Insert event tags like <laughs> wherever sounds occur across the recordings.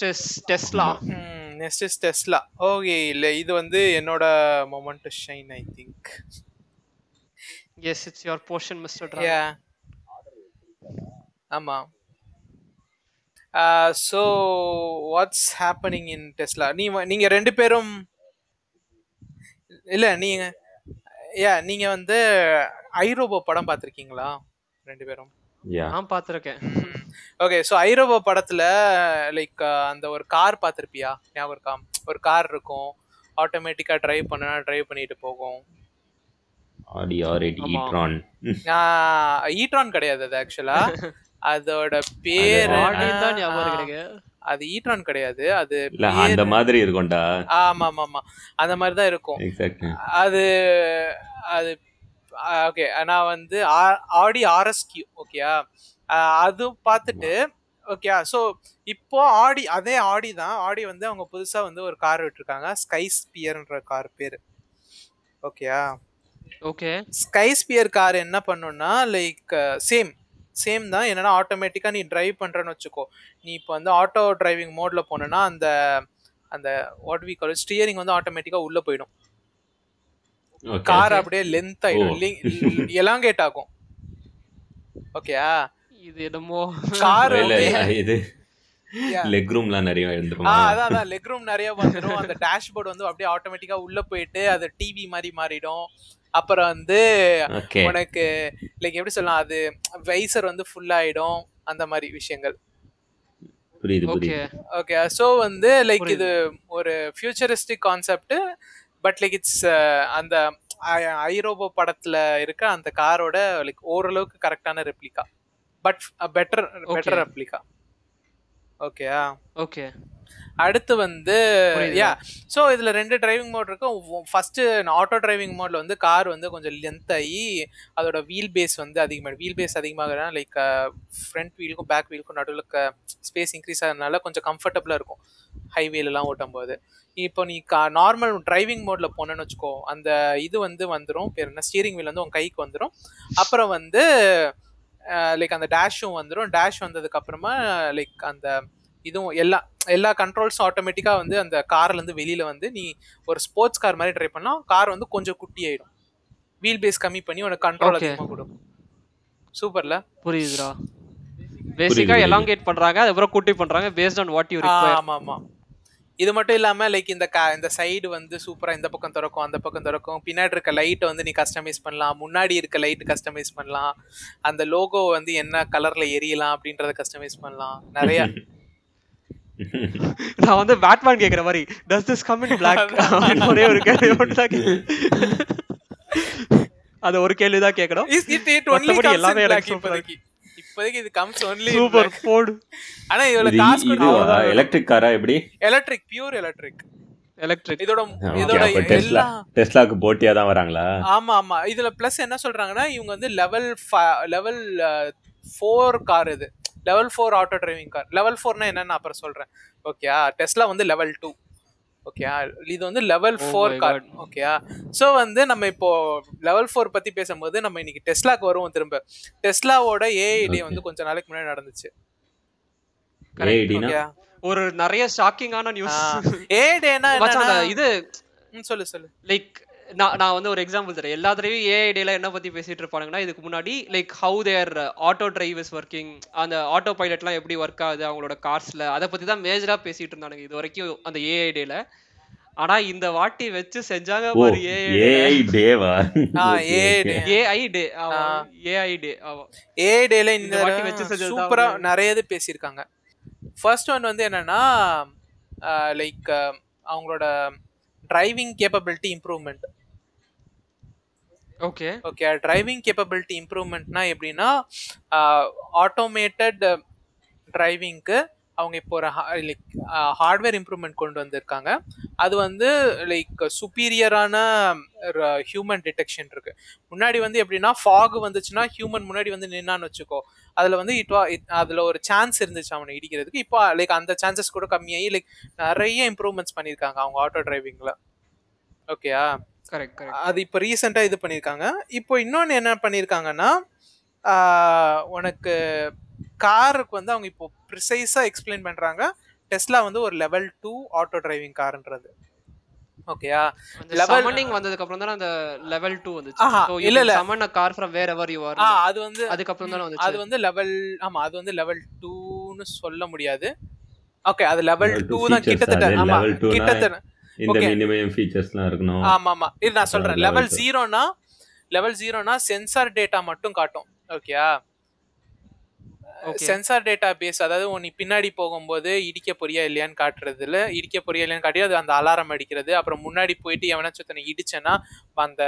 Next is Tesla next is Tesla okay இல்ல இது வந்து என்னோட moment to shine I think yes it's your portion mister yeah ஆமா. So what's happening in Tesla நீ நீங்க ரெண்டு பேரும் இல்ல நீங்க யா நீங்க வந்து ஐரோபோ படம் பார்த்துருக்கீங்களா? ரெண்டு பேரும். நான் பார்த்துருக்கேன். ஓகே ஸோ ஐரோபோ படத்துல லைக் அந்த ஒரு கார் பார்த்துருப்பியா? ஞாபகம் இருக்கா? ஒரு கார் இருக்கும். ஆட்டோமேட்டிக்கா டிரைவ் பண்ணா டிரைவ் பண்ணிட்டு போகும். ஆடி ஆர் எயிட் ஆமா. ஈட்ரான் ஈட்ரான் கிடையாது அது ஆக்சுவலா அதோட பேர் ஆடி தான் ஞாபகம் இருக்கு எனக்கு. அது ஈட்ரான் கிடையாது. அது இல்ல அந்த மாதிரி இருக்கும்டா. ஆமா ஆமா ஆமா அந்த மாதிரி தான் இருக்கும். எக்ஸாக்ட் அது அது ஓகே நான் வந்து ஆ- ஆடி ஆர்எஸ்கியூ ஓகேயா அது பார்த்துட்டு ஓகே ஸோ இப்போ ஆடி அதே ஆடி தான் ஆடி வந்து அவங்க புதுசா வந்து ஒரு கார் விட்டுருக்காங்க. ஸ்கை ஸ்பியர்ன்ற கார் பேர். ஓகேயா ஓகே ஸ்கை ஸ்பியர் கார் என்ன பண்ணுன்னா லைக் சேம் சேம் தான். என்னன்னா ஆட்டோமேட்டிக்காக நீ டிரைவ் பண்ணுறன்னு வச்சுக்கோ. நீ இப்போ வந்து ஆட்டோ டிரைவிங் மோடில் போனேன்னா அந்த அந்த வாட் வி கால் ஸ்டியரிங் வந்து ஆட்டோமேட்டிக்காக உள்ளே போயிடும். கார் அப்படியே லென்த் ஆயிடும். எலாங்கேட் <laughs> ஆகும். ஓகேயா இது என்னமோ கார் இது. லெக் ரூம்லாம் நிறைய ஆ எழுந்துருமா அதான் அதான். லெக் ரூம் நிறைய வந்துடும் அந்த டேஷ்போர்ட் வந்து அப்படியே ஆட்டோமேட்டிக்கா உள்ள போயிட்டு அது டிவி மாதிரி மாறிடும். அப்புறம் வந்து உனக்கு லைக் எப்படி சொல்லலாம் அது வைசர் வந்து ஃபுல் ஆயிடும். அந்த மாதிரி விஷயங்கள். புரியுது ஓகே ஓகே ஸோ வந்து லைக். இது ஒரு futuristic concept but like it's அந்த ஐரோபோ படத்துல இருக்க அந்த காரோட லைக் ஓரளவுக்கு கரெக்டான replica but better better. Replica ஓகேயா ஓகே அடுத்து வந்து. யா ஸோ இதில் ரெண்டு டிரைவிங் மோட் இருக்கும் ஃபர்ஸ்ட் ஆட்டோ டிரைவிங் மோட்ல வந்து கார் வந்து கொஞ்சம் லென்த் ஆகி அதோட வீல் பேஸ் வந்து அதிகமாக வீல் பேஸ் அதிகமாகனா லைக் ஃப்ரண்ட் வீலுக்கும் பேக் வீலுக்கும் நடுவில் ஸ்பேஸ் இன்க்ரீஸ் ஆகிறதுனால கொஞ்சம் கம்ஃபர்டபுளாக இருக்கும். ஹைவேலலாம் ஓட்டும் போது இப்போ நீ கா நார்மல் டிரைவிங் மோட்ல போனேன்னு வச்சுக்கோ அந்த இது வந்து வந்துடும் பேர் என்ன? ஸ்டீரிங் வீல் வந்து உன் கைக்கு வந்துடும் அப்புறம் வந்து லைக் அந்த டேஷும் வந்துடும் டேஷ் வந்ததுக்கு அப்புறமா லைக் அந்த இதுவும் எல்லா எல்லா கண்ட்ரோல்ஸும் ஆட்டோமேட்டிக்காக வந்து அந்த கார்ல இருந்து வெளியில வந்து நீ ஒரு ஸ்போர்ட்ஸ் கார் மாதிரி ட்ரை பண்ணலாம் கார் வந்து கொஞ்சம் குட்டி ஆயிடும் வீல் பேஸ் கம்மி பண்ணி உனக்கு கண்ட்ரோல். அதிகமாக கொடுக்கும். சூப்பர்ல? புரியுதுடா. பேசிக்கா புரியுது. எலாங்கேட் பண்றாங்க அதுக்கப்புறம் குட்டி பண்றாங்க based on what you require ஆமா ஆமா இது மட்டும் இல்லாம லைக் இந்த கா இந்த சைடு வந்து சூப்பரா இந்த பக்கம் திறக்கும் அந்த பக்கம் திறக்கும். பின்னாடி இருக்க லைட்டை வந்து நீ கஸ்டமைஸ் பண்ணலாம். முன்னாடி இருக்க லைட் கஸ்டமைஸ் பண்ணலாம். அந்த லோகோ வந்து என்ன கலர்ல எரியலாம் அப்படின்றத கஸ்டமைஸ் பண்ணலாம். நிறைய. <laughs> நான் வந்து பேட்மேன் கேக்குற மாதிரி does this come in black ஒரே ஒரு கேள்வி மட்டும். அது ஒரு கேள்வி தான் கேட்கணும் Is it it only மத்தபடி comes எல்லாமே எனக்கு இப்போதைக்கு இது கம்ஸ் ஒன்லி சூப்பர் போடு. ஆனா இதுல இது காசு இதுவா எலக்ட்ரிக் காரா எப்படி? எலக்ட்ரிக் பியூர் எலக்ட்ரிக் எலக்ட்ரிக் இதோட இதோட டெஸ்லா டெஸ்லாக்கு போட்டியா தான் வராங்களா? ஆமா ஆமா. இதுல பிளஸ் என்ன சொல்றாங்கன்னா இவங்க வந்து லெவல் லெவல் ஃபோர் கார் இது. Level four auto driving car level ஃபோர்னா என்னன்னு அப்புறம் சொல்றேன். ஓகேயா டெஸ்லா வந்து லெவல் டூ ஓகேயா இது வந்து level four my car God. ஓகேயா ஸோ வந்து நம்ம இப்போ லெவல் ஃபோர் பத்தி பேசும்போது நம்ம இன்னைக்கு டெஸ்லாக்கு வருவோம் திரும்ப. டெஸ்லாவோட ஏஐடி Okay. வந்து கொஞ்ச நாளைக்கு முன்னாடி நடந்துச்சு. ஒரு நிறைய ஷாக்கிங்கான நியூஸ் ஏஐடினா இது சொல்லு சொல்லு. லைக் நான் நான் வந்து ஒரு எக்ஸாம்பிள் தரேன். எல்லா தடவையும் ஏஐடியில் என்ன பத்தி பேசிட்டு இருப்பாங்கன்னா இதுக்கு முன்னாடி like how their auto drive is working அந்த ஆட்டோ பைலட்லாம் எப்படி ஒர்க் ஆகுது அவங்களோட கார்ஸ்ல அதை பத்தி தான் மேஜரா பேசிட்டு இருந்தானுங்க இது வரைக்கும் அந்த ஏஐடியில் ஆனா இந்த வாட்டி வச்சு செஞ்சாங்க பாரு ஏஐ ஏஐ டேவா. ஏஐ டே ஏஐ டே ஏடேல இந்த இந்த வாட்டி வச்சு செஞ்சது தான் சூப்பரா வந்து- நிறைய இது பேசியிருக்காங்க. ஃபர்ஸ்ட் ஒன் வந்து என்னன்னா லைக் அவங்களோட driving capability improvement okay. Okay driving capability இம்ப்ரூவ்மெண்ட்னா எப்படின்னா ஆட்டோமேட்டட் டிரைவிங்க்கு அவங்க இப்போ ஒரு லைக் ஹார்ட்வேர் இம்ப்ரூவ்மெண்ட் கொண்டு வந்திருக்காங்க. அது வந்து லைக் சுப்பீரியரான ஹியூமன் டிடெக்ஷன் இருக்கு. முன்னாடி வந்து எப்படின்னா ஃபாக் வந்துச்சுன்னா ஹியூமன் முன்னாடி வந்து நின்னான்னு வச்சுக்கோ அதில் வந்து இட் வா அதில் ஒரு சான்ஸ் இருந்துச்சு அவனை இடிக்கிறதுக்கு. இப்போ லைக் அந்த சான்சஸ் கூட கம்மியாகி லைக் நிறைய இம்ப்ரூவ்மெண்ட்ஸ் பண்ணியிருக்காங்க அவங்க ஆட்டோ டிரைவிங்கில் ஓகேயா? கரெக்ட் கரெக்ட் அது இப்போ ரீசெண்டாக இது பண்ணியிருக்காங்க இப்போ இன்னொன்று என்ன பண்ணியிருக்காங்கன்னா உனக்கு காருக்கு வந்து அவங்க இப்போ ப்ரிசைஸாக எக்ஸ்பிளைன் பண்ணுறாங்க டெஸ்லா வந்து ஒரு லெவல் டூ ஆட்டோ டிரைவிங் கார்ன்றது ஓகேயா level- சம்மனிங் வந்ததுக்கு அப்புறம் தானே அந்த லெவல் 2 வந்துச்சு. இல்ல, இல்ல. Summon a car from wherever you are. ஆ அது வந்து அதுக்கு அப்புறம் தானே அது வந்துச்சு வந்து லெவல் ஆமா அது வந்து லெவல் டூன்னு சொல்ல முடியாது. ஓகே அது லெவல் Level டூ two தான் கிட்டத்தட்ட அது. ஆமா Level two னா கிட்டத்தட்ட இந்த. மினிமம் ஃபீச்சர்ஸ்லாம் இருக்கணும். ஆமா ஆமா இது நான் சொல்றேன். level level. ஜீரோனா லெவல் ஜீரோனா சென்சார் டேட்டா மட்டும் காட்டும். ஓகேயா ஓகே சென்சார் டேட்டா பேஸ் அதாவது நீ பின்னாடி போகும்போது இடிக்க போறியா இல்லையான்னு காட்டுறதுல இடிக்க போறியா இல்லையான்னு காட்டி அது அந்த அலாரம் அடிக்கிறது. அப்புறம் முன்னாடி போயிட்டு எவனாச்சும் ஒருத்தனை இடிச்சேன்னா அந்த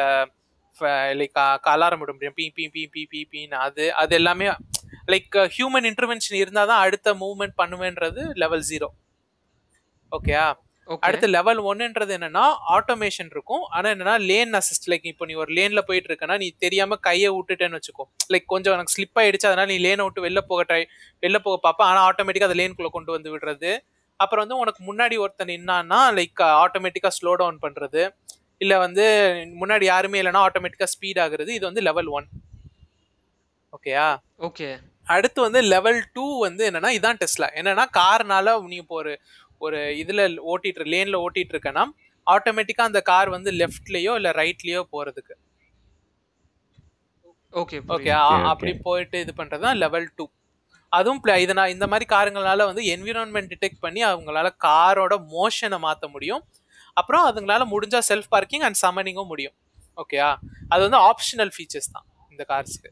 லைக் அலாரம் விட முடியும். பீ பீ பீ பீ பீ பீன்னு அது அது எல்லாமே லைக் ஹியூமன் இன்டர்வென்ஷன் இருந்தால் தான் அடுத்த மூவ்மெண்ட் பண்ணுவேன்றது லெவல் ஜீரோ ஓகேயா ஓகே அடுத்து லெவல் ஒன்னுன்றது என்னன்னா ஆட்டோமேஷன் இருக்கும். ஆனா என்னன்னா லேன் அசிஸ்ட் லைக் இப்போ நீ ஒரு லேன்ல போயிட்டு இருக்கனா நீ தெரியாம கையை விட்டுட்டேன்னு வச்சுக்கோ. லைக் கொஞ்சம் எனக்கு ஸ்லிப் ஆயிடுச்சு அதனால நீ லேனை விட்டு வெளில போக ட்ரை வெளில போக பார்ப்ப. ஆனா ஆட்டோமேட்டிக்கா அந்த லேனுக்குள்ள கொண்டு வந்து விடுறது. அப்புறம் வந்து உனக்கு முன்னாடி ஒருத்தன் நின்னான்னா லைக் ஆட்டோமேட்டிக்கா ஸ்லோ டவுன் பண்றது. இல்ல வந்து முன்னாடி யாருமே இல்லைன்னா ஆட்டோமேட்டிக்கா ஸ்பீட் ஆகுறது. இது வந்து லெவல் ஒன் ஓகேயா ஓகே அடுத்து வந்து லெவல் டூ வந்து என்னன்னா இதான் டெஸ்லா என்னன்னா கார்னால நீ இப்போ ஒரு ஒரு இதுல ஓட்டிட்டு லேன்ல ஓட்டிட்டு இருக்கனா ஆட்டோமேட்டிக்கா அந்த கார் வந்து லெஃப்ட்லயோ இல்ல ரைட்லயோ போறதுக்கு. Okay okay okay. அப்படி போயிட்டு இது பண்றது தான் லெவல் டூ அதுவும் இதை நான் இந்த மாதிரி காருங்களால வந்து என்விரான்மெண்ட் டிடெக்ட் பண்ணி அவங்களால காரோட மோஷனை மாற்ற முடியும். அப்புறம் அதுங்களால முடிஞ்சா செல்ஃப் பார்க்கிங் அண்ட் சம்மனிங்கும் முடியும் ஓகேயா அது வந்து ஆப்ஷனல் ஃபீச்சர்ஸ் தான் இந்த கார்ஸ்க்கு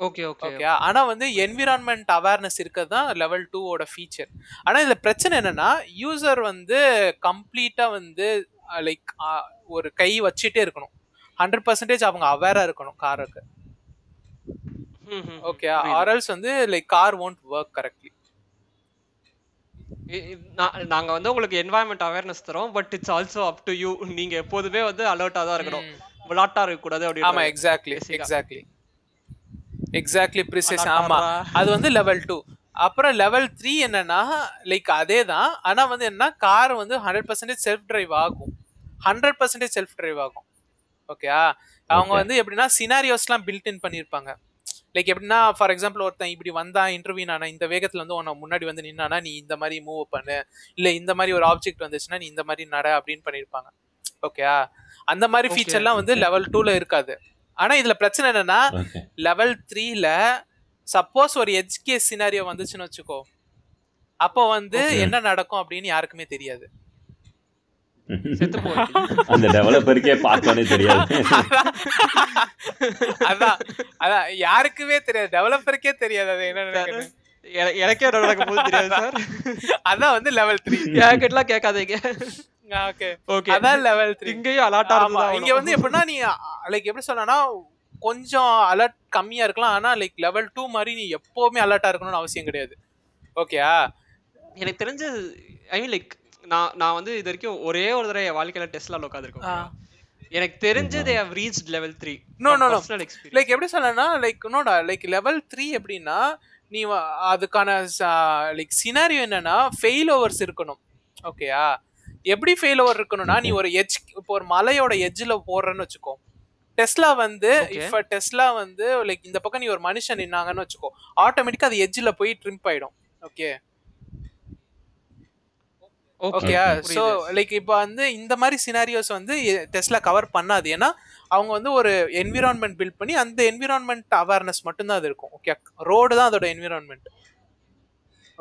ஓகே ஓகே ஓகே ஆனா வந்து என்விரான்மெண்ட் அவேர்னஸ் இருக்கிறது தான் லெவல் டூவோட ஃபீச்சர் ஆனா இதுல பிரச்சனை என்னன்னா யூசர் வந்து கம்ப்ளீட்டா வந்து லைக் ஒரு கை வச்சுட்டே இருக்கணும். ஹண்ட்ரட் பர்சன்டேஜ் அவங்க அவேரா இருக்கணும் காருக்கு. ஓகே ஆர்எல்ஸ் வந்து like car won't work correctly நாங்க வந்து உங்களுக்கு என்வாயன்மெண்ட் அவேர்னஸ் தரோம் but it's also up to you நீங்க எப்போதுமே வந்து அலர்ட்டா தான் இருக்கணும். விளாட்டா இருக்க கூடாது ஆமா அப்படின்னு எக்ஸாக்ட்லி. எக்ஸாக்ட்லி எக்ஸாக்ட்லி ப்ரிசைஸ் ஆமா. அது வந்து லெவல் டூ அப்புறம் லெவல் த்ரீ என்னன்னா லைக் அதே தான். ஆனா வந்து என்ன கார் வந்து ஹண்ட்ரட் பர்சன்டேஜ் செல்ஃப் டிரைவ் ஆகும். ஹண்ட்ரட் பர்சன்டேஜ் செல்ஃப் டிரைவ் ஆகும் ஓகேயா அவங்க. வந்து எப்படின்னா சினாரியோஸ்லாம் பில்ட் இன் பண்ணியிருப்பாங்க லைக் எப்படின்னா ஃபார் எக்ஸாம்பிள் ஒருத்தன் இப்படி வந்தா இன்டர்வியூ ஆனா இந்த வேகத்துல வந்து உன்னை முன்னாடி வந்து நின்னானா நீ இந்த மாதிரி மூவ் பண்ணு. இல்ல இந்த மாதிரி ஒரு ஆப்ஜெக்ட் வந்துச்சுன்னா நீ இந்த மாதிரி நட அப்படின்னு பண்ணியிருப்பாங்க ஓகேயா அந்த மாதிரி. ஃபீச்சர்லாம் வந்து லெவல் டூல இருக்காது. ஆனா இதுல பிரச்சனை என்னன்னா லெவல் த்ரீல சப்போஸ் ஒரு எஜ் கேஸ் சினாரியோ வந்துச்சுன்னு வச்சுக்கோ. அப்போ வந்து. என்ன நடக்கும் அப்படின்னு யாருக்குமே தெரியாது. <laughs> அந்த டெவலப்பருக்கே பார்த்தோன்னே தெரியாது. <laughs> அதான். அதான். யாருக்குமே தெரியாது. டெவலப்பருக்கே தெரியாது அது என்ன எனக்கே. என்ன நடக்க போகுது தெரியாது சார். அதான் வந்து லெவல் த்ரீ என்கிட்டலாம் கேட்காதீங்க. ஓகே ஓகே அதான் லெவல் த்ரீ இங்கேயும் அலாட்டா ஆமா. இங்க வந்து எப்படின்னா நீ லைக் எப்படி சொல்லனா கொஞ்சம் அலர்ட் கம்மியா இருக்கலாம். ஆனா லைக் லெவல் டூ மாதிரி நீ எப்பவுமே அலர்ட்டா இருக்கணும்னு அவசியம் கிடையாது. ஓகேயா எனக்கு தெரிஞ்சு ஐ மீன் லைக் நான் நான் வந்து இது வரைக்கும் ஒரே ஒரு தடவை என் வாழ்க்கையில டெஸ்ட்ல உட்காந்துருக்கேன் எனக்கு தெரிஞ்சு they have reached level three No, no, no. Personal experience like எப்படி சொல்லனா லைக் நோடா லைக் லெவல் த்ரீ எப்படின்னா நீ அதுக்கான லைக் சினாரியோ என்னன்னா ஃபெயில் ஓவர்ஸ் இருக்கணும் ஓகேயா எப்படி ஃபெயில் ஓவர் இருக்கணும்னா நீ ஒரு எஜ் இப்போ ஒரு மலையோட எட்ஜில் போடுறேன்னு வச்சுக்கோ. டெஸ்லா வந்து. இப்ப டெஸ்லா வந்து லைக் இந்த பக்கம் நீ ஒரு மனுஷன் நின்னாங்கன்னு வச்சுக்கோ ஆட்டோமேட்டிக்கா அது எட்ஜில் போய் ட்ரிம்ப் ஆயிடும். ஓகே ஓகேயா ஸோ லைக் இப்போ வந்து இந்த மாதிரி சினாரியோஸ் வந்து டெஸ்ட்ல கவர் பண்ணாது. ஏன்னா அவங்க வந்து ஒரு என்விரான்மெண்ட் பில்ட் பண்ணி அந்த என்விரான்மெண்ட் அவேர்னஸ் மட்டும்தான் அது இருக்கும். ஓகே ரோடு தான் அதோட என்விரான்மெண்ட்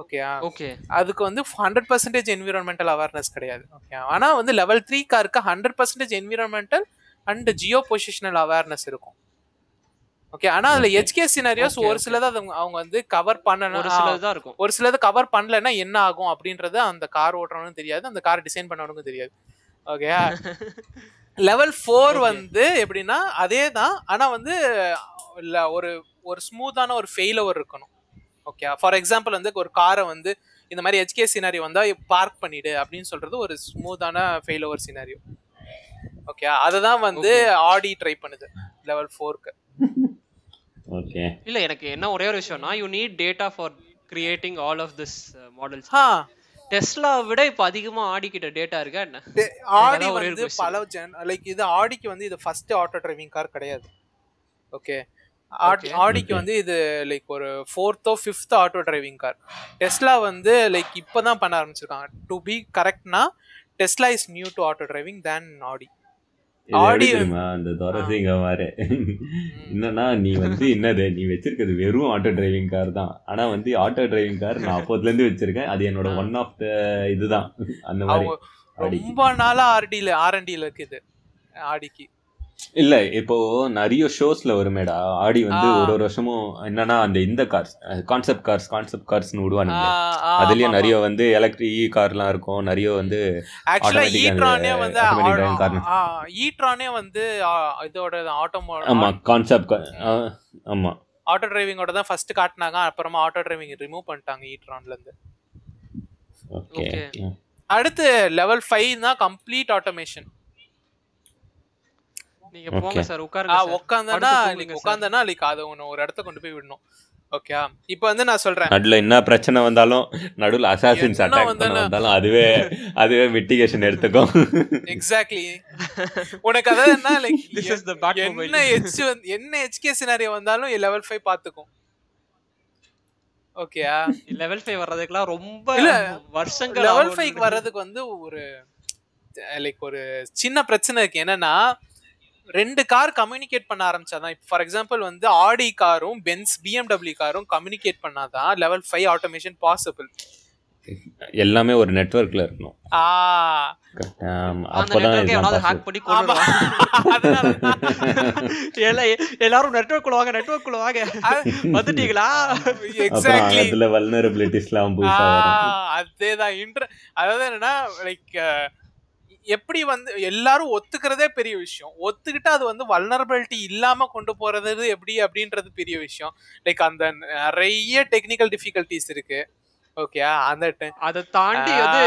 ஓகேயா ஓகே அதுக்கு வந்து ஹண்ட்ரட் பர்சன்டேஜ் என்விரான்மெண்டல் அவேர்னஸ் கிடையாது. ஓகே ஆனால் வந்து லெவல் த்ரீ காருக்கு hundred percentage environmental and geo positional awareness இருக்கும். ஓகே ஆனால் அதில். எஜ்கேஸ் சினாரியோஸ் ஒரு. சிலது அது அவங்க வந்து கவர் பண்ணணும் ஒரு சிலது தான் இருக்கும். ஒரு சிலது கவர் பண்ணலைன்னா என்ன ஆகும் அப்படின்றது அந்த கார் ஓட்டுறவனுக்கும் தெரியாது அந்த கார் டிசைன் பண்ணவனுக்கும் தெரியாது. Okay level four. வந்து எப்படின்னா அதே தான் ஆனால் வந்து இல்ல ஒரு ஒரு ஸ்மூத்தான ஒரு ஃபெயில் ஓவர் இருக்கணும். ஓகே ஃபார் எக்ஸாம்பிள் வந்து ஒரு காரை வந்து இந்த மாதிரி ஹெச்கே சினாரி வந்தா பார்க் பண்ணிடு அப்படின்னு சொல்றது ஒரு ஸ்மூத்தான ஃபெயில் ஓவர் சினாரியோ ஓகே அதை தான் வந்து ஆடி ட்ரை பண்ணுது லெவல் ஃபோருக்கு ஓகே இல்ல எனக்கு என்ன ஒரே ஒரு விஷயம்னா you need data for creating all of this models ah Tesla விட இப்ப அதிகமா ஆடிக்கிட்ட டேட்டா இருக்கா என்ன? ஆடி வந்து. பல ஜென் லைக் இது ஆடிக்கு வந்து இது ஃபர்ஸ்ட் ஆட்டோ டிரைவிங் கார் கிடையாது. Okay Okay. ஆடிக்கு. வந்து இது லைக் ஒரு ஃபோர்த்தோ fifth auto driving car Tesla வந்து லைக் இப்பதான் பண்ண ஆரம்பிச்சிருக்காங்க. To be கரெக்ட்னா Tesla is new to auto driving than Audi தெரியுமா? அந்த துரசிங்க மாதிரி என்னன்னா நீ வந்து என்னது? நீ வச்சிருக்கிறது வெறும் ஆட்டோ டிரைவிங் கார் தான். ஆனா வந்து ஆட்டோ டிரைவிங் கார் நான் அப்போதுல இருந்து வச்சிருக்கேன். அது என்னோட ஒன் ஆஃப் த இதுதான். அந்த மாதிரி. ஆடி ரொம்ப நாளா ஆர்டில ஆர்என்டில இருக்குது. ஆடிக்கு. இல்ல இப்போ நிறைய ஷோஸ்ல வருமேடா. ஆடி வந்து. ஒரு ஒரு வருஷமும் என்னன்னா அந்த இந்த கார்ஸ் கான்செப்ட் கார்ஸ் கான்செப்ட் கார்ஸ்னு விடுவானுங்க. அதுலயும் நிறைய வந்து எலக்ட்ரிக் இ கார்லாம் இருக்கும். நிறைய வந்து ஆக்சுவலா ஈட்ரானே வந்து. ஈட்ரானே வந்து இதோட ஆட்டோ ஆமா கான்செப்ட் ஆமா. ஆட்டோ டிரைவிங்கோட தான் ஃபர்ஸ்ட் காட்டினாங்க. அப்புறமா ஆட்டோ டிரைவிங் ரிமூவ் பண்ணிட்டாங்க ஈட்ரான்ல இருந்து ஓகே. அடுத்து லெவல் ஃபைவ் தான் கம்ப்ளீட் ஆட்டோமேஷன் நீங்க போங்க. சார் உட்காருங்க உட்காந்தனா sir. உட்காந்தனா லைக் அதை ஒன்று ஒரு இடத்த கொண்டு போய் விடணும். ஓகே இப்போ வந்து நான் சொல்றேன். நடுல என்ன பிரச்சனை வந்தாலும் நடுவுல அசாசின்ஸ் அட்டாக் வந்தாலும்? அதுவே அதுவே மிட்டிகேஷன் எடுத்துக்கும். எக்ஸாக்ட்லி உனக்கு அதாவது என்ன like <laughs> This is the Batmobile. என்ன எச் என்ன ஹெச்கே சினாரியோ வந்தாலும் லெவல் ஃபைவ் பாத்துக்கும். ஓகேயா லெவல் ஃபைவ் வர்றதுக்குலாம் ரொம்ப வருஷங்கள் லெவல் ஆகும். ஃபைவ் வர்றதுக்கு வந்து ஒரு லைக் ஒரு சின்ன பிரச்சனை இருக்கு. என்னன்னா ரெண்டு கார் கம்யூனிகேட் பண்ண ஆரம்பிச்சாதான். இப்போ ஃபார் எக்ஸாம்பிள் வந்து ஆடி காரும் பென்ஸ் பிஎம்டபிள்யூ காரும் கம்யூனிகேட் பண்ணாதான் லெவல் ஃபைவ் ஆட்டோமேஷன் பாசிபிள் எல்லாமே ஒரு நெட்வொர்க்ல இருக்கணும். <laughs> எல்லாரும் நெட்வொர்க் குள்ள வாங்க நெட்வொர்க் குள்ள வாங்க வந்துட்டீங்களா? எக்ஸாக்ட்லி அதுல வல்னரபிலிட்டிஸ்லாம் அதேதான். இன்ட்ர அதாவது என்னன்னா லைக் எப்படி வந்து எல்லாரும் ஒத்துக்கிறதே பெரிய விஷயம். ஒத்துக்கிட்டு அது வந்து வல்னரபிலிட்டி இல்லாம கொண்டு போறது எப்படி அப்படின்றது பெரிய விஷயம். லைக் அந்த நிறைய டெக்னிக்கல் டிஃபிகல்டிஸ் இருக்கு. ஓகே அந்த அதை தாண்டி வந்து.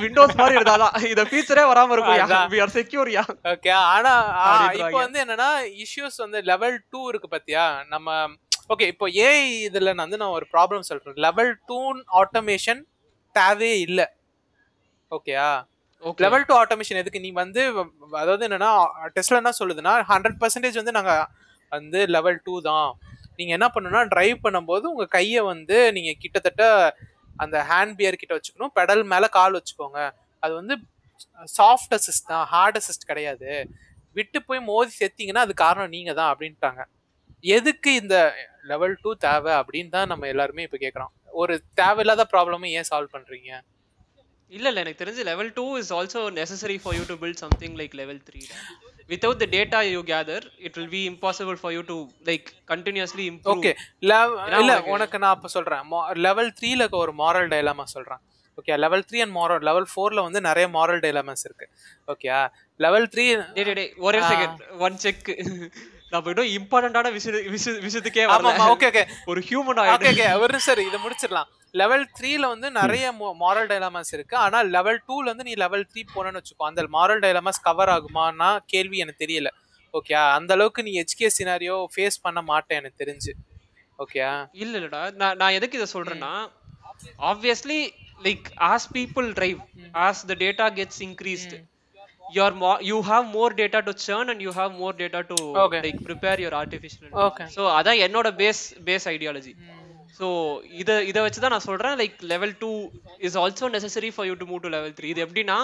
விண்டோஸ் மாதிரி இருந்தாதான் இந்த ஃபீச்சரே வராம இருக்கும். We are secure yeah? Okay ஆனா. இப்போ வந்து என்னன்னா இஷ்யூஸ் வந்து லெவல் டூ இருக்கு பாத்தியா? நம்ம ஓகே இப்போ ஏஐ இதுல நான் வந்து நான் ஒரு ப்ராப்ளம் சொல்றேன். லெவல் டூ ஆட்டோமேஷன் தேவையே இல்லை. ஓகேயா ஓகே லெவல் டூ ஆட்டோமேஷன் எதுக்கு? நீ வந்து அதாவது என்னன்னா டெஸ்ட்ல என்ன சொல்லுதுன்னா ஹண்ட்ரட் பர்சன்டேஜ் வந்து நாங்க வந்து லெவல் டூ தான். நீங்க என்ன பண்ணுன்னா டிரைவ் பண்ணும்போது உங்க கையை வந்து நீங்க கிட்டத்தட்ட அந்த ஹேண்ட் பியர் கிட்ட வச்சுக்கணும். பெடல் மேல கால் வச்சுக்கோங்க. அது வந்து சாஃப்ட் அசிஸ்ட் தான் ஹார்ட் அசிஸ்ட் கிடையாது. விட்டு போய் மோதி செத்தீங்கன்னா அது காரணம் நீங்க தான் அப்படின்ட்டாங்க. எதுக்கு இந்த லெவல் டூ தேவை அப்படின்னு தான் நம்ம எல்லாருமே இப்போ கேட்குறோம் ஒரு தேவையில்லாத ப்ராப்ளமும் ஏன் சால்வ் பண்ணுறீங்க இல்ல இல்ல எனக்கு தெரிஞ்சு level two is also necessary for you to build something like level three without the data you gather it will be impossible for you to like continuously improve okay இல்ல உனக்கு- நான் அப்ப சொல்றேன். லெவல் த்ரீல ஒரு மாரல் டைலாமா சொல்றேன். Okay level three and moral level ஃபோர்ல வந்து நிறைய மாரல் டைலாமாஸ் இருக்கு. ஓகே லெவல் த்ரீ ஒரே. செகண்ட் ஒன் செக் நம்ம இன்னும் இம்பார்ட்டன்டான விஷய விஷய- விஷயத்துக்கே ஆமா ஓகே ஓகே ஒரு ஹியூமன் ஓகே ஓகே ஒரு சார் இதை முடிச்சிடலாம். லெவல் த்ரீல வந்து நிறைய மாரல் டைலாமாஸ் இருக்கு. ஆனா லெவல் டூல வந்து நீ லெவல் த்ரீ போனேன்னு வச்சுக்கோ அந்த மாரல் டைலாமாஸ் கவர் ஆகுமான்னா கேள்வி எனக்கு தெரியல. ஓகே அந்த அளவுக்கு நீ ஹெச்கே சினாரியோ ஃபேஸ் பண்ண மாட்டேன் எனக்கு தெரிஞ்சு. ஓகே இல்ல இல்லடா. நான் நான் எதுக்கு இதை சொல்றேன்னா obviously like as people drive as the data gets increased your mo- you have more data to churn and you have more data to Okay. like prepare your artificial Okay. so அதான் என்னோட base base ideology so இதை இதை வச்சு தான் நான் சொல்கிறேன் like level two is also necessary for you to move to level three இது எப்படின்னா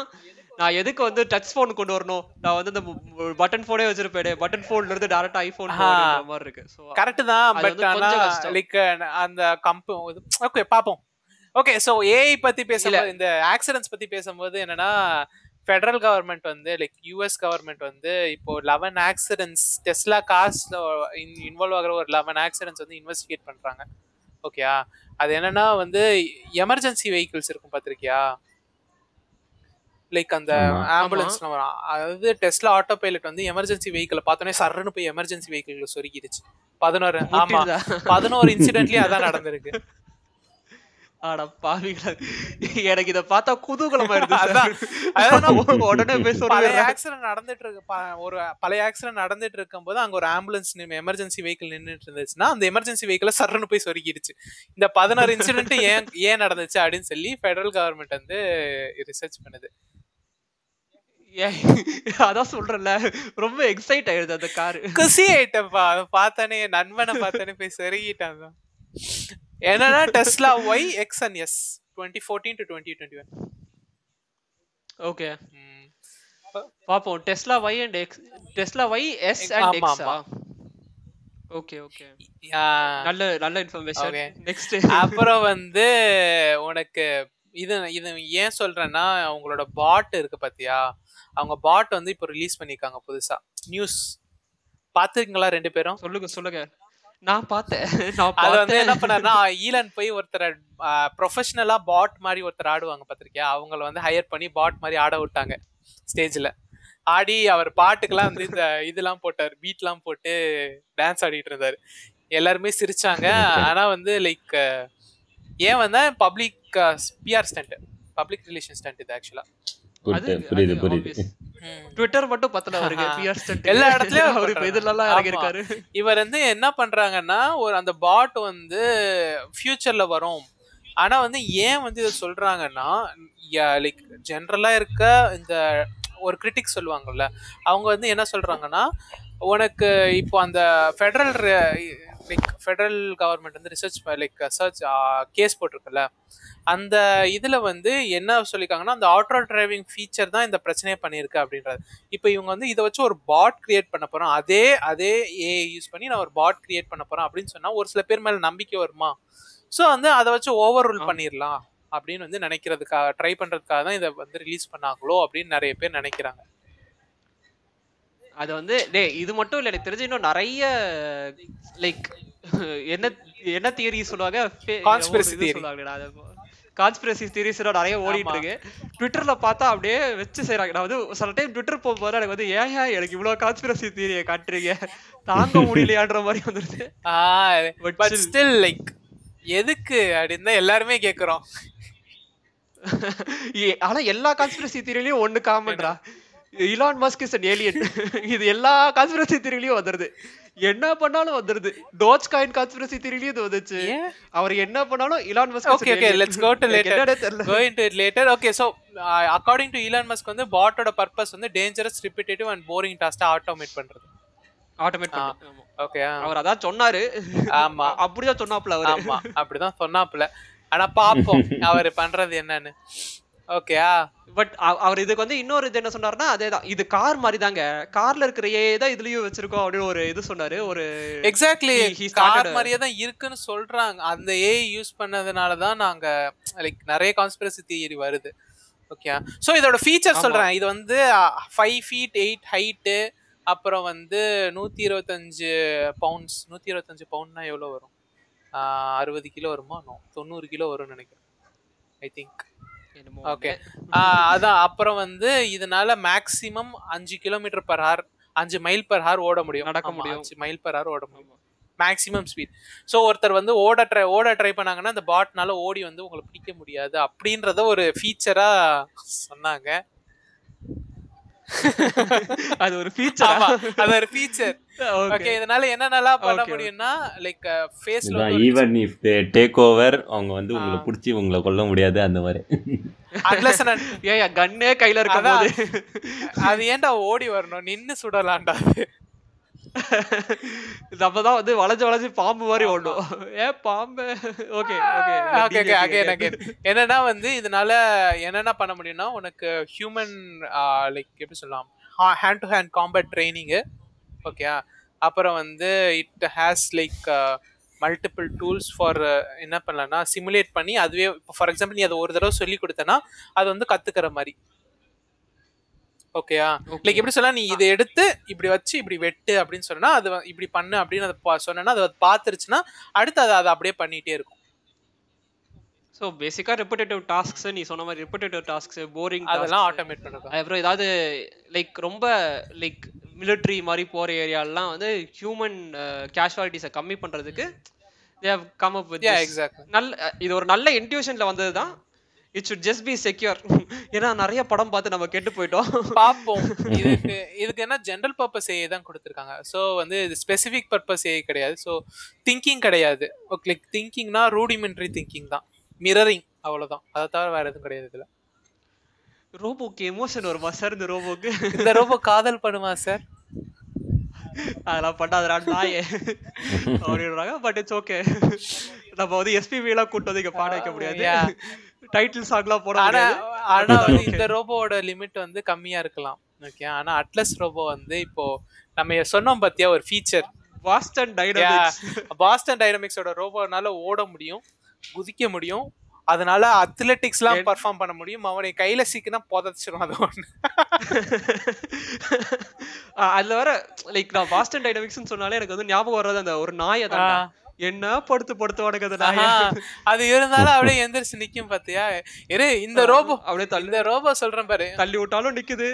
நான் எதுக்கு வந்து டச் ஃபோன் கொண்டு வரணும்? நான் வந்து இந்த பட்டன் ஃபோனே வச்சிருப்பேன் பட்டன் ஃபோன்ல இருந்து டேரக்டா ஐஃபோன் மாதிரி இருக்கு. ஸோ கரெக்ட் தான் பட். லைக் அந்த கம்பெனி ஓகே பாப்போம் ஓகே சோ ஏஐ பத்தி பேசும்போது இந்த ஆக்சிடென்ட்ஸ் பத்தி பேசும்போது என்னன்னா ஃபெடரல் கவர்மெண்ட் வந்து லைக் யூஎஸ் கவர்மெண்ட் வந்து இப்போ லெவன் ஆக்சிடென்ட்ஸ் டெஸ்லா காஸ்ட்ல இன்வால்வ் ஆகிற ஒரு லெவன் ஆக்சிடென்ட்ஸ் வந்து இன்வெஸ்டிகேட் பண்றாங்க. ஓகேயா அது என்னன்னா வந்து எமர்ஜென்சி வெஹிக்கிள்ஸ் இருக்கும் பார்த்திருக்கியா? லைக் அந்த ஆமா. ஆம்புலன்ஸ் அதாவது டெஸ்லா ஆட்டோ பைலட் வந்து எமர்ஜென்சி வெஹிக்கிளை பார்த்தோன்னே சர்ன்னு போய் எமர்ஜென்சி வெஹிக்கிள் சொருகிடுச்சு பதினோரு ஆமா. பதினோரு இன்சிடென்ட்லயும் அதான் நடந்திருக்கு. ஆட பாவிகளா. எனக்கு இத பார்த்தா குதூகலமா இருந்துச்சு உடனே போய் பழைய ஆக்சிடென்ட் நடந்துட்டு இருக்கு. ஒரு பழைய ஆக்சிடென்ட் நடந்துட்டு இருக்கும்போது அங்க ஒரு ஆம்புலன்ஸ் எமர்ஜென்சி வெஹிக்கிள் நின்னுட்டு இருந்துச்சுன்னா அந்த எமர்ஜென்சி வெஹிக்கிள சர்ன்னு போய் சொருகிடுச்சு. இந்த பதினாறு இன்சிடென்ட் ஏன் ஏன் நடந்துச்சு அப்படின்னு சொல்லி ஃபெடரல் கவர்மெண்ட் வந்து ரிசர்ச் பண்ணுது. அதான் சொல்றேன்ல. ரொம்ப எக்ஸைட் ஆயிடுது அந்த கார். குசி ஆயிட்டப்பா அதை பார்த்தானே நண்பனை பார்த்தானே போய் செருகிட்டாங்க என்னன்னா Tesla Y X and S twenty fourteen to twenty twenty one okay பாப்போம். Tesla Y and X Tesla Y S and X. Okay okay நல்ல நல்ல இன்ஃபர்மேஷன். நெக்ஸ்ட் அப்புறம் வந்து உனக்கு இது இது ஏன் சொல்றேன்னா அவங்களோட பாட் இருக்கு பாத்தியா? அவங்க பாட் வந்து இப்போ ரிலீஸ் பண்ணிருக்காங்க புதுசா. நியூஸ் பாத்துருக்கீங்களா ரெண்டு பேரும்? சொல்லுங்க சொல்லுங்க. நான் பார்த்தேன். <laughs> நான் அது வந்து என்ன பண்ணாருன்னா ஈலன் போய் ஒருத்தரை ப்ரொஃபஷனலா பாட் மாதிரி ஒருத்தர் ஆடுவாங்க பாத்திருக்கியா அவங்கள வந்து ஹையர் பண்ணி பாட் மாதிரி ஆட விட்டாங்க ஸ்டேஜ்ல ஆடி அவர் பாட்டுக்கெல்லாம் வந்து இந்த இதெல்லாம் போட்டார் பீட்லாம் போட்டு டான்ஸ் ஆடிட்டு இருந்தாரு. எல்லாருமே சிரிச்சாங்க. ஆனா வந்து லைக் ஏன் வந்தா public PR stunt public relation stunt இது ஆக்சுவலா அது புரியுது புரியுது. ட்விட்டர் மட்டும் பத்தல அவருக்கு ஆஹா. பிஆர் ஸ்டண்ட் எல்லா இடத்துலயும் அவர். இதுலலாம் ஆமா. இறங்கி இருக்காரு இவர் வந்து என்ன பண்றாங்கன்னா ஒரு அந்த பாட் வந்து ஃபியூச்சர்ல வரும் ஆனா வந்து ஏன் வந்து இதை சொல்றாங்கன்னா லைக் ஜென்ரலா இருக்க இந்த ஒரு கிரிட்டிக் சொல்லுவாங்கல்ல அவங்க வந்து என்ன சொல்றாங்கன்னா உனக்கு இப்போ அந்த ஃபெடரல் லைக் ஃபெடரல் கவர்மெண்ட் வந்து ரிசர்ச் லைக் சர்ச் கேஸ் போட்டிருக்குல்ல அந்த இதுல வந்து என்ன சொல்லியிருக்காங்கன்னா அந்த ஆட்டோ டிரைவிங் ஃபீச்சர் தான் இந்த பிரச்சனையை பண்ணியிருக்கு அப்படின்றது. இப்போ இவங்க வந்து இதை வச்சு ஒரு பாட் கிரியேட் பண்ண போறோம். அதே அதே ஏ யூஸ் பண்ணி நான் ஒரு பாட் கிரியேட் பண்ண போறேன் அப்படின்னு சொன்னா ஒரு சில பேர் மேல நம்பிக்கை வருமா? ஸோ வந்து அதை வச்சு ஓவர் ரூல். பண்ணிடலாம் அப்படின்னு வந்து நினைக்கிறதுக்காக ட்ரை பண்றதுக்காக தான் இதை வந்து ரிலீஸ் பண்ணாங்களோ அப்படின்னு நிறைய பேர் நினைக்கிறாங்க. அது வந்து டேய் இது மட்டும் இல்ல எனக்கு தெரிஞ்சு இன்னும் நிறைய லைக் என்ன என்ன தியரி சொல்லுவாங்க? Theory. கான்ஸ்பிரசி தியரிஸ் நிறைய ஓடிட்டு. இருக்கு ட்விட்டர்ல பார்த்தா அப்படியே வச்சு செய்றாங்க. நான் வந்து சில டைம் ட்விட்டர் போகும்போது எனக்கு வந்து ஏன் எனக்கு இவ்வளவு கான்ஸ்பிரசி தியரியை காட்டுறீங்க? தாங்க <laughs> முடியலையான்ற மாதிரி வந்துருது. பட் ஸ்டில் லைக் எதுக்கு அப்படின்னு தான் எல்லாருமே கேக்குறோம். <laughs> ஆனா எல்லா கான்ஸ்பிரசி தியரிலையும் ஒண்ணு காமன்டா Elon Musk is an alien. <laughs> இது எல்லா கான்ஸ்பிரசி தியரிலையும் வந்துருது. என்ன பண்ணாலும் வந்துருது. டோஜ் காயின் கான்ஸ்பிரசி தியரிலையும் இது வந்துச்சு. அவர் என்ன பண்ணாலும் Elon Musk go to later. என்னடே தெரியல. Go into it later. Okay so uh, according to Elon Musk வந்து பாட்டோட பர்பஸ் வந்து டேஞ்சரஸ் ரிப்பிட்டேட்டிவ் அண்ட் போரிங் டாஸ்டா ஆட்டோமேட் பண்றது. ஆட்டோமேட். பண்ணு ஓகே அவர் அதான் சொன்னாரு. ஆமா. <laughs> அப்படிதான் சொன்னாப்ல அவரு. ஆமா அப்படிதான் சொன்னாப்புல. ஆனா பாப்போம். <laughs> அவர் பண்றது என்னன்னு. ஓகேயா பட் அவர் இதுக்கு வந்து இன்னொரு இது என்ன சொன்னாருன்னா அதேதான் இது கார் மாதிரி தாங்க கார்ல இருக்கிற ஏ தான் இதுலயும் வச்சிருக்கோம் அப்படின்னு ஒரு இது சொன்னாரு. ஒரு எக்ஸாக்ட்லி கார் மாதிரியே தான் இருக்குன்னு சொல்றாங்க. அந்த ஏ யூஸ் பண்ணதுனால தான் நாங்க லைக் நிறைய கான்ஸ்பிரசி தியரி வருது. ஓகே ஸோ இதோட ஃபீச்சர். சொல்றேன். இது வந்து ஃபைவ் ஃபீட் எயிட் ஹைட்டு அப்புறம் வந்து நூத்தி இருபத்தஞ்சு பவுண்ட்ஸ் நூத்தி இருபத்தஞ்சு பவுண்ட்னா எவ்வளோ வரும் அறுபது கிலோ வருமா? தொண்ணூறு கிலோ வரும்னு நினைக்கிறேன். I think okay. அதான். அப்புறம் வந்து இதனால மேக்ஸிமம் அஞ்சு கிலோமீட்டர் பர் ஹார் அஞ்சு மைல் பர் ஹார் ஓட முடியும். நடக்க முடியும். அஞ்சு மைல் பர் ஹார் ஓட முடியும். மேக்ஸிமம் ஸ்பீட் ஸோ ஒருத்தர் வந்து ஓட ட்ரை ஓட ட்ரை பண்ணாங்கன்னா அந்த பாட்னால ஓடி வந்து உங்களை பிடிக்க முடியாது அப்படின்றத ஒரு ஃபீச்சரா சொன்னாங்க. <laughs> அது ஒரு ஃபீச்சர் ஆமா அது ஒரு ஃபீச்சர் ஓகே <laughs> இதனால என்னென்னலாம் பண்ண முடியும்னா லைக் ஃபேஸ்ல even if they take over அவங்க வந்து உங்களை. பிடிச்சி உங்களை கொல்ல முடியாது அந்த மாதிரி. அன்லெஸ் ஏன் கண்ணே கையில இருக்கும். போது அது ஏன்டா ஓடி வரணும்? நின்னு சுடலாம்டா <laughs> அது. நம்மதான் வந்து வளைஞ்சு வளைஞ்சு பாம்பு மாதிரி ஓடும். ஏன் பாம்பு. Okay okay okay okay again again என்னன்னா வந்து இதனால என்னென்ன பண்ண முடியும்னா உனக்கு ஹியூமன் லைக் எப்படி சொல்லலாம்? Hand to hand combat training okay அப்புறம் வந்து it has like multiple tools for என்ன பண்ணலாம்னா சிமுலேட் பண்ணி அதுவே ஃபார் எக்ஸாம்பிள் நீ அதை ஒரு தடவை சொல்லி கொடுத்தனா அது வந்து கத்துக்கிற மாதிரி. ஓகேயா லைக் எப்படி சொல்லலாம் நீ இதை எடுத்து இப்படி வச்சு இப்படி வெட்டு அப்படின்னு சொன்னா அது இப்படி பண்ணு அப்படின்னு அதை சொன்னேன்னா அது பார்த்துருச்சுன்னா அடுத்து அதை அதை அப்படியே பண்ணிட்டே இருக்கும். சோ பேசிக்கா ரெப்பிட்டேட்டிவ் டாஸ்க்ஸ் நீ சொன்ன மாதிரி ரெப்பிட்டேட்டிவ் டாஸ்க்ஸ் போரிங் அதெல்லாம் ஆட்டோமேட் பண்ணுறது அப்புறம் ஏதாவது லைக் ரொம்ப லைக் மிலிட்ரி மாதிரி போற ஏரியாலாம் வந்து ஹியூமன் கேஷுவாலிட்டிஸை கம்மி பண்றதுக்கு they have come up with yeah exactly நல்ல இது ஒரு நல்ல இன்ட்யூஷன்ல வந்தது தான் it should just be secure ஏன்னா நிறைய படம் பார்த்து நம்ம கெட்டு போயிட்டோம். பார்ப்போம். <laughs> இதுக்கு இதுக்கு என்ன ஜென்ரல் பர்பஸ் ஏ தான் கொடுத்துருக்காங்க. ஸோ வந்து இது ஸ்பெசிஃபிக் பர்பஸ் ஏ கிடையாது. ஸோ திங்கிங் கிடையாது. ஓகே திங்கிங்னா ரூடிமெண்ட்ரி திங்கிங் தான். மிரரிங் அவ்வளோதான் அதை தவிர வேற எதுவும் கிடையாது இதில். ரோபோக்கு எமோஷன் வருமா சார் இந்த ரோபோக்கு இந்த ரோபோ காதல் பண்ணுமா சார் அதெல்லாம் பண்ணாதடா நாயே. <laughs> அப்படின்றாங்க பட் இட்ஸ் ஓகே நம்ம வந்து எஸ்பிபி எல்லாம் கூட்டு வந்து இங்க பாட வைக்க முடியாது. டைட்டில் சாங்லாம் போட ஆனா ஆனா வந்து இந்த ரோபோவோட லிமிட் வந்து கம்மியா இருக்கலாம். ஓகே ஆனா அட்லஸ் ரோபோ வந்து இப்போ நம்ம சொன்னோம் பாத்தியா ஒரு ஃபீச்சர் வாஸ்டன் டைனமிக்ஸ் பாஸ்டன் டைனமிக்ஸோட ரோபோனால ஓட முடியும் குதிக்க முடியும். அதனால அத்லெட்டிக்ஸ்லாம் பர்ஃபார்ம் பண்ண முடியும். அவனை கையில சிக்கினா புதைச்சிரும் அது ஒண்ணு. <laughs> அதுல வர லைக் நான் வாஸ்டன் டைனமிக்ஸ்னு சொன்னாலே எனக்கு வந்து ஞாபகம் வர்றது அந்த ஒரு நாயை தான். என்ன படுத்து படுத்து ஆஹா, அது இருந்தாலும் அப்படியே எந்திரிச்சு நிக்கும் பாத்தியா? இரு இந்த ரோபோ அப்படியே தள்ளி இந்த ரோபோ சொல்றேன் பாரு. தள்ளி விட்டாலும் நிக்குது.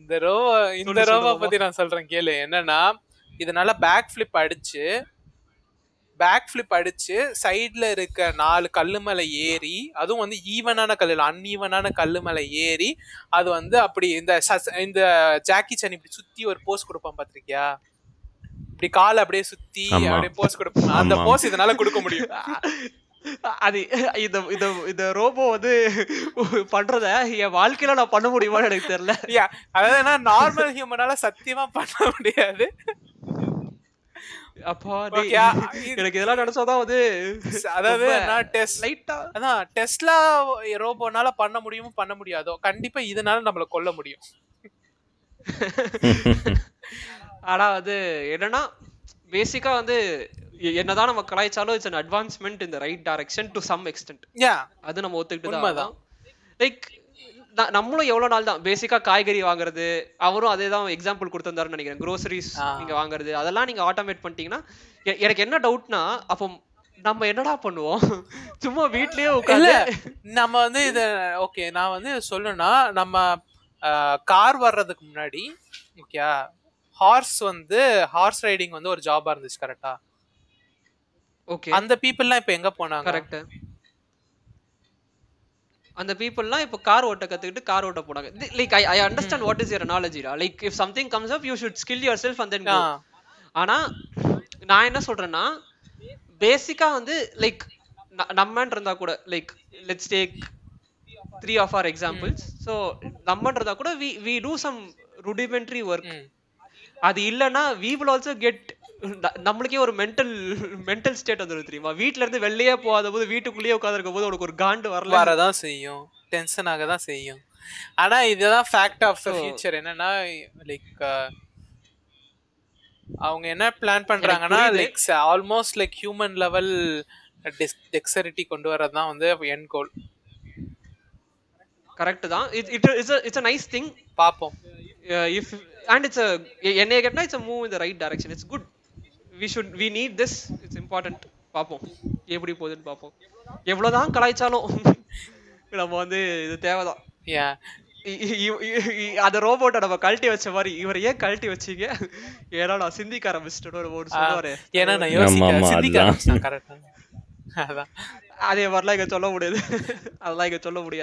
இந்த ரோபோ இந்த ரோபோ பத்தி நான் சொல்றேன் கேளு. என்னன்னா இதனால பேக் ஃபிளிப் அடிச்சு பேக் ஃபிளிப் அடிச்சு சைடுல இருக்க நாலு கல்லு மேல ஏறி அதுவும் வந்து ஈவனான கல்லு அன்ஈவனான கல்லு மேல ஏறி அது வந்து அப்படி இந்த இந்த ஜாக்கி சான் இப்படி சுத்தி ஒரு போஸ் கொடுப்பான் பாத்திருக்கியா? இப்படி காலை அப்படியே சுத்தி. அப்படியே போஸ் கொடுப்பான் அந்த. போஸ் இதனால கொடுக்க முடியும். அது இந்த இந்த இந்த ரோபோ வந்து பண்றத என் வாழ்க்கையில நான் பண்ண முடியுமான்னு எனக்கு தெரியல. அதாவது என்ன நார்மல் ஹியூமனால சத்தியமா பண்ண முடியாது. அப்பா எனக்கு இதெல்லாம் நினைச்சாதான் வந்து அதாவது நான் டெஸ்ட் லைட்டா அதான் டெஸ்லா ரோபோனால பண்ண முடியுமோ பண்ண முடியாதோ கண்டிப்பா இதனால நம்மள கொல்ல முடியும். <laughs> ஆனா வந்து என்னன்னா பேசிக்கா வந்து என்னதான் நம்ம கலாய்ச்சாலும் இட்ஸ் அன் அட்வான்ஸ்மெண்ட் இந்த right direction to some extent yeah அது நம்ம ஒத்துக்கிட்டு தான். லைக் நம்மளும் எவ்வளவு நாள் தான் பேசிக்கா காய்கறி வாங்குறது அவரும் அதே தான் எக்ஸாம்பிள் கொடுத்திருந்தாருன்னு நினைக்கிறேன். க்ரோசரிஸ் ஆ. நீங்க வாங்குறது அதெல்லாம் நீங்க ஆட்டோமேட் பண்ணிட்டீங்கன்னா எனக்கு என்ன டவுட்னா அப்போ நம்ம என்னடா பண்ணுவோம்? <laughs> சும்மா வீட்லயே உட்காந்து நம்ம வந்து இத ஓகே நான் வந்து சொல்லணும்னா நம்ம கார் வர்றதுக்கு முன்னாடி ஓகே ஹார்ஸ் வந்து ஹார்ஸ் ரைடிங் வந்து ஒரு ஜாபா இருந்துச்சு கரெக்டா ஓகே அந்த பீப்புள்லாம் இப்ப எங்க போனாங்க? கரெக்ட் அந்த பீப்புள்லாம் இப்போ கார் ஓட்ட கத்துக்கிட்டு கார் ஓட்ட போனாங்க. Like I I understand what is your நாலேஜிடா like if something comes up you should skill yourself and then ஆனா நான் என்ன சொல்றேன்னா பேசிக்கா வந்து லைக் நம்மன்னு இருந்தா கூட like let's take three of our examples so நம்மன்னு இருந்தா கூட we we do some rudimentary work. அது இல்லைன்னா வி வில் ஆல்சோ கெட் நம்மளுக்கே ஒரு மென்டல் மென்டல் ஸ்டேட் வந்துடும் தெரியுமா? வீட்ல இருந்து வெளியே போகாத போது வீட்டுக்குள்ளேயே உட்காந்துருக்கும் போது உனக்கு ஒரு காண்டு வரல. வரதான் செய்யும். டென்ஷன் ஆக தான் செய்யும். ஆனா இதுதான் ஃபேக்ட் ஆஃப் த ஃபியூச்சர் என்னன்னா லைக் அவங்க என்ன பிளான் பண்றாங்கன்னா. Like almost like human level dexterity கொண்டு வரது தான் வந்து என் கோல் கரெக்ட் தான். It it it's it's a nice thing பாப்போம் இஃப் அண்ட் இட்ஸ் என்னைய கேட்டா it's move in the right direction it's good we should we need this it's important பார்ப்போம். எப்படி போகுதுன்னு பார்ப்போம். எவ்வளவுதான் கலாய்ச்சாலும் நம்ம வந்து இது தேவைதான். அந்த ரோபோட்டை நம்ம கழட்டி வச்ச மாதிரி இவர் ஏன் கழட்டி வச்சீங்க? ஏன்னா நான் சிந்திக்க ஆரம்பிச்சிட்டேன்னு ஒரு- சொல்லுவாரு ஏன்னா நான் யோசிக்க சிந்திக்க. ஆரம்பிச்சேன் கரெக்டா அதான். அதே மாதிரிலாம் இங்க சொல்ல முடியாது. அதெல்லாம் இங்க சொல்ல முடியாது.